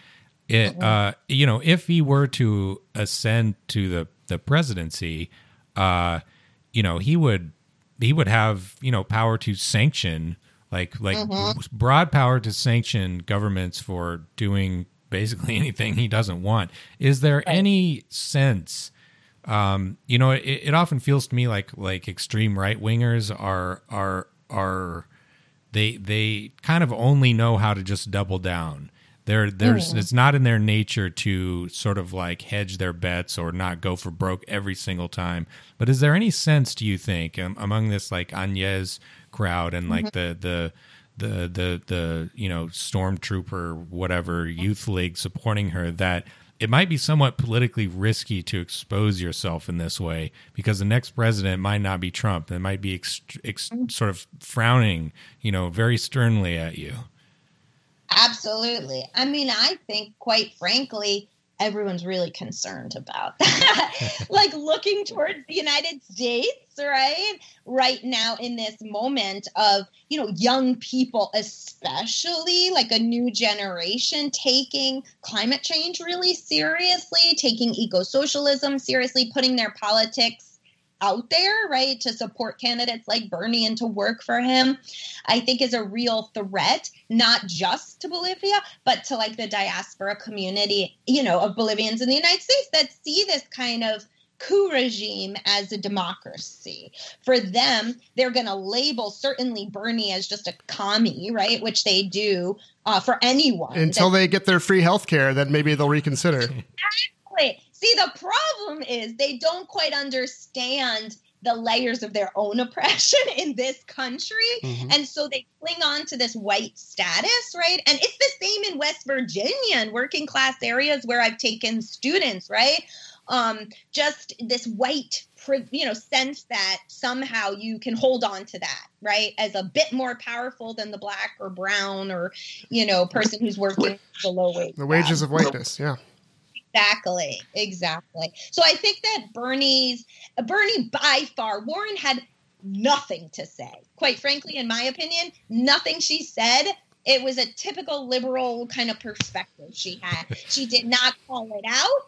It, uh, you know, if he were to ascend to the the presidency, uh, you know, he would he would have you know power to sanction like like mm-hmm. broad power to sanction governments for doing basically anything he doesn't want. Is there right. any sense? Um, you know, it, it often feels to me like like extreme right wingers are are are they they kind of only know how to just double down. There, there's mm. it's not in their nature to sort of like hedge their bets or not go for broke every single time. But is there any sense, do you think, um, among this like Áñez crowd and like mm-hmm. the the the the the you know stormtrooper whatever youth league supporting her that it might be somewhat politically risky to expose yourself in this way because the next president might not be Trump. It might be ex- ex- mm. sort of frowning, you know, very sternly at you. Absolutely. I mean, I think, quite frankly, everyone's really concerned about that. like looking towards the United States, right? Right now, in this moment of, you know, young people, especially like a new generation, taking climate change really seriously, taking eco socialism seriously, putting their politics out there, right, to support candidates like Bernie and to work for him, I think is a real threat, not just to Bolivia, but to like the diaspora community, you know, of Bolivians in the United States that see this kind of coup regime as a democracy. For them, they're going to label certainly Bernie as just a commie, right? Which they do uh, for anyone. Until they get their free health care, then maybe they'll reconsider. Exactly. See, the problem is they don't quite understand the layers of their own oppression in this country. Mm-hmm. And so they cling on to this white status, right? And it's the same in West Virginia and working class areas where I've taken students, right? Um, just this white, you know, sense that somehow you can hold on to that, right, as a bit more powerful than the black or brown or, you know, person who's working below wage. The wages of whiteness, yeah. Exactly, exactly. So I think that Bernie's uh, Bernie by far Warren had nothing to say. Quite frankly, in my opinion, nothing she said. It was a typical liberal kind of perspective she had. She did not call it out.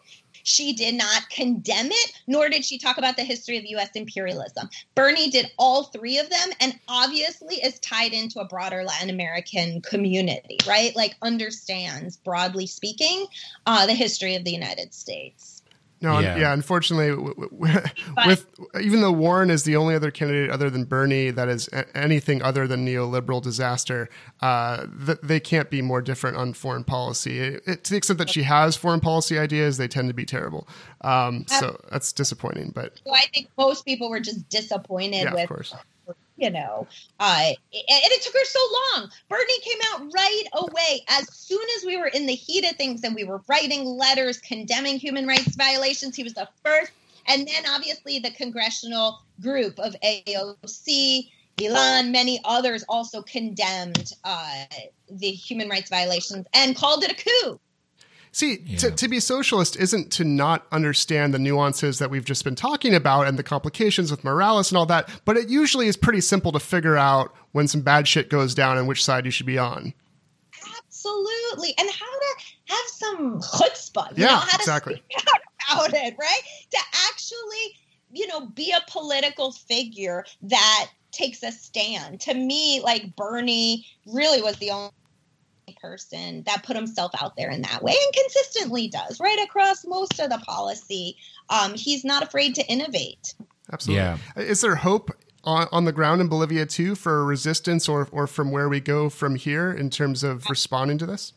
She did not condemn it, nor did she talk about the history of U.S. imperialism. Bernie did all three of them, and obviously is tied into a broader Latin American community, right? Like understands, broadly speaking, uh, the history of the United States. No, yeah. yeah unfortunately, with even though Warren is the only other candidate other than Bernie that is anything other than neoliberal disaster, uh, th- they can't be more different on foreign policy. It, it, to the extent that she has foreign policy ideas, they tend to be terrible. Um, so that's disappointing. But so I think most people were just disappointed yeah, with. You know, uh, and it took her so long. Bernie came out right away as soon as we were in the heat of things and we were writing letters condemning human rights violations. He was the first. And then obviously the congressional group of AOC, Ilhan, many others also condemned uh, the human rights violations and called it a coup. See, yeah. to, to be socialist isn't to not understand the nuances that we've just been talking about and the complications with Morales and all that, but it usually is pretty simple to figure out when some bad shit goes down and which side you should be on. Absolutely. And how to have some chutzpah. yeah, know, how exactly. to about it, right? To actually, you know, be a political figure that takes a stand. To me, like Bernie really was the only person that put himself out there in that way and consistently does right across most of the policy. Um, he's not afraid to innovate. Absolutely. Yeah. Is there hope on, on the ground in Bolivia too for resistance or, or from where we go from here in terms of responding to this?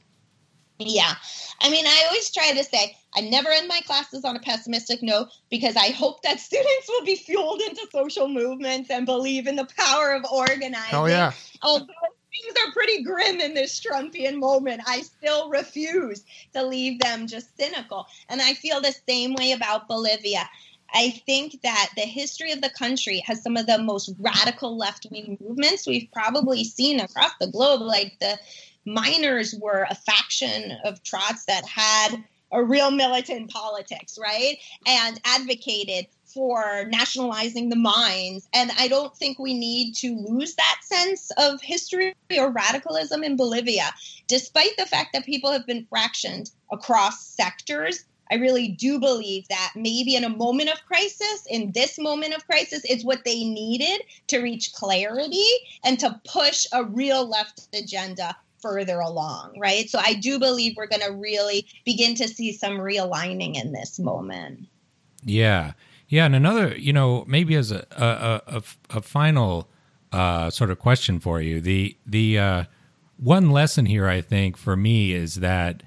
Yeah. I mean, I always try to say I never end my classes on a pessimistic note because I hope that students will be fueled into social movements and believe in the power of organizing. Oh, yeah. Although things are pretty grim in this Trumpian moment. I still refuse to leave them just cynical. And I feel the same way about Bolivia. I think that the history of the country has some of the most radical left wing movements we've probably seen across the globe. Like the miners were a faction of Trots that had a real militant politics, right? And advocated for nationalizing the mines. And I don't think we need to lose that sense of history or radicalism in Bolivia. Despite the fact that people have been fractioned across sectors, I really do believe that maybe in a moment of crisis, in this moment of crisis, it's what they needed to reach clarity and to push a real left agenda further along, right? So I do believe we're going to really begin to see some realigning in this moment. Yeah. Yeah, and another, you know, maybe as a a, a, a final uh, sort of question for you, the the uh, one lesson here, I think, for me is that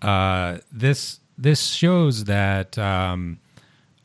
uh, this this shows that um,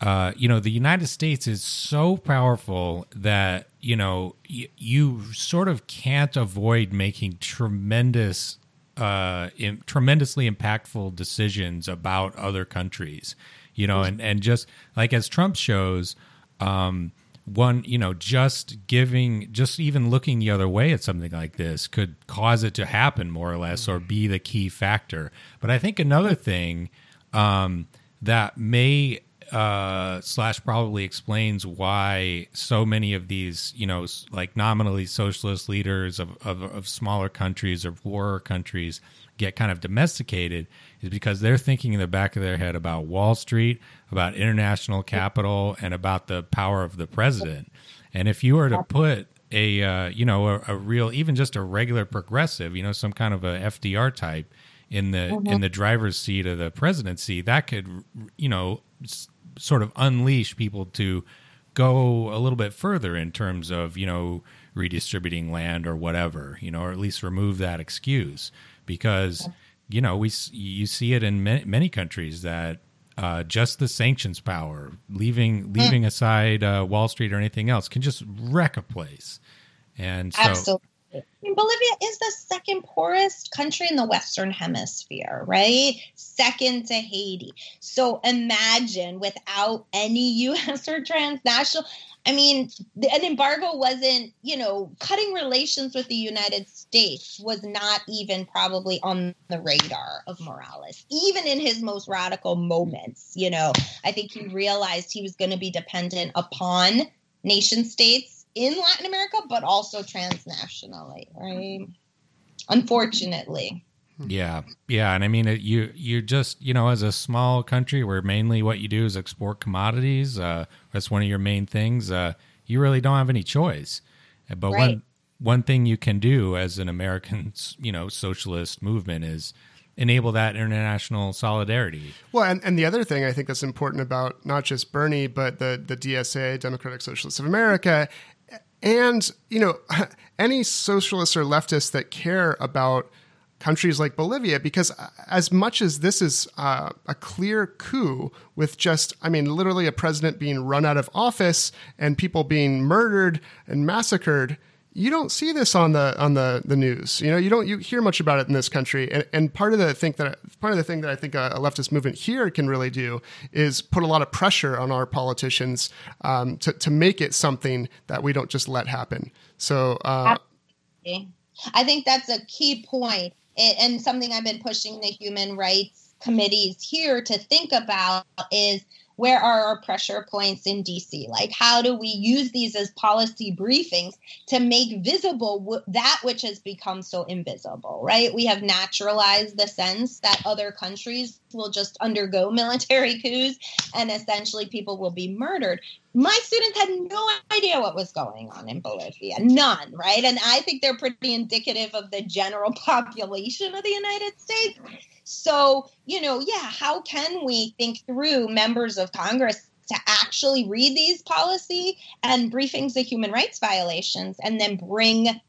uh, you know the United States is so powerful that you know y- you sort of can't avoid making tremendous uh, tremendously impactful decisions about other countries. You know, and and just like as Trump shows. Um, one you know just giving just even looking the other way at something like this could cause it to happen more or less or be the key factor but i think another thing um, that may uh, slash probably explains why so many of these, you know, like nominally socialist leaders of, of, of smaller countries or poorer countries get kind of domesticated is because they're thinking in the back of their head about Wall Street, about international capital, and about the power of the president. And if you were to put a, uh, you know, a, a real, even just a regular progressive, you know, some kind of a FDR type in the mm-hmm. in the driver's seat of the presidency, that could, you know, sort of unleash people to go a little bit further in terms of you know redistributing land or whatever you know or at least remove that excuse because you know we you see it in many, many countries that uh, just the sanctions power leaving leaving aside uh, Wall Street or anything else can just wreck a place and so Absolutely. Bolivia is the second poorest country in the Western Hemisphere, right? Second to Haiti. So imagine without any U.S. or transnational. I mean, an embargo wasn't, you know, cutting relations with the United States was not even probably on the radar of Morales, even in his most radical moments. You know, I think he realized he was going to be dependent upon nation states in Latin America, but also transnationally, right? Unfortunately. Yeah, yeah, and I mean, it, you you just you know, as a small country where mainly what you do is export commodities, uh, that's one of your main things. Uh, you really don't have any choice. But right. one one thing you can do as an American, you know, socialist movement is enable that international solidarity. Well, and, and the other thing I think that's important about not just Bernie, but the, the DSA, Democratic Socialists of America, and, you know, any socialists or leftists that care about countries like Bolivia, because as much as this is uh, a clear coup with just, I mean, literally a president being run out of office and people being murdered and massacred, you don't see this on the on the the news. You know, you don't you hear much about it in this country. And, and part of the thing that part of the thing that I think a, leftist movement here can really do is put a lot of pressure on our politicians um, to to make it something that we don't just let happen. So, uh, I think that's a key point, and something I've been pushing the human rights committees here to think about is where are our pressure points in DC? Like, how do we use these as policy briefings to make visible w- that which has become so invisible, right? We have naturalized the sense that other countries will just undergo military coups and essentially people will be murdered. My students had no idea what was going on in Bolivia, none, right? And I think they're pretty indicative of the general population of the United States. So, you know, yeah, how can we think through members of Congress to actually read these policy and briefings of human rights violations and then bring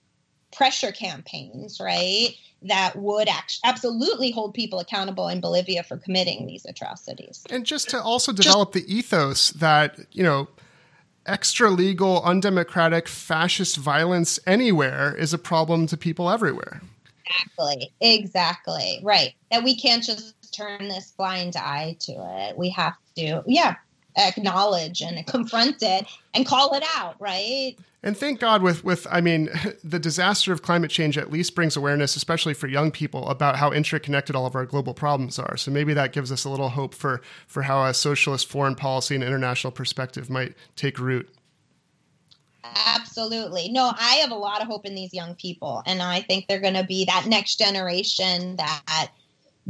pressure campaigns, right? That would act- absolutely hold people accountable in Bolivia for committing these atrocities. And just to also develop just- the ethos that, you know, extra legal, undemocratic, fascist violence anywhere is a problem to people everywhere. Exactly. Exactly. Right. That we can't just turn this blind eye to it. We have to, yeah, acknowledge and confront it and call it out, right? And thank God with with I mean the disaster of climate change at least brings awareness especially for young people about how interconnected all of our global problems are. So maybe that gives us a little hope for for how a socialist foreign policy and international perspective might take root. Absolutely. No, I have a lot of hope in these young people. And I think they're going to be that next generation that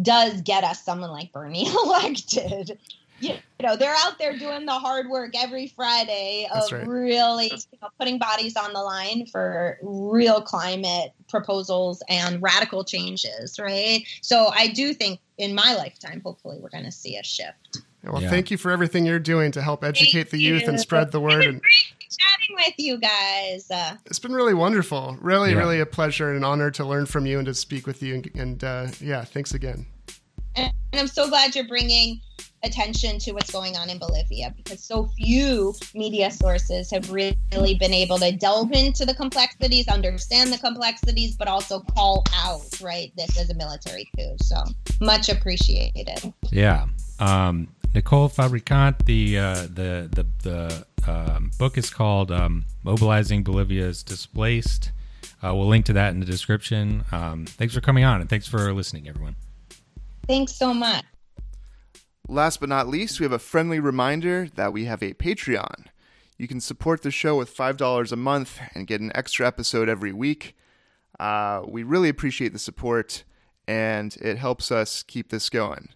does get us someone like Bernie elected. You know, they're out there doing the hard work every Friday of right. really you know, putting bodies on the line for real climate proposals and radical changes, right? So I do think in my lifetime, hopefully, we're going to see a shift. Well, yeah. thank you for everything you're doing to help educate thank the youth you. and spread the word. And chatting with you guys. Uh, it's been really wonderful. Really, yeah. really a pleasure and an honor to learn from you and to speak with you. And, and uh, yeah, thanks again. And I'm so glad you're bringing attention to what's going on in Bolivia because so few media sources have really been able to delve into the complexities, understand the complexities, but also call out, right, this as a military coup. So much appreciated. Yeah. Um, Nicole Fabricant, the, uh, the, the, the um, book is called um, Mobilizing Bolivia's Displaced. Uh, we'll link to that in the description. Um, thanks for coming on and thanks for listening, everyone. Thanks so much. Last but not least, we have a friendly reminder that we have a Patreon. You can support the show with $5 a month and get an extra episode every week. Uh, we really appreciate the support, and it helps us keep this going.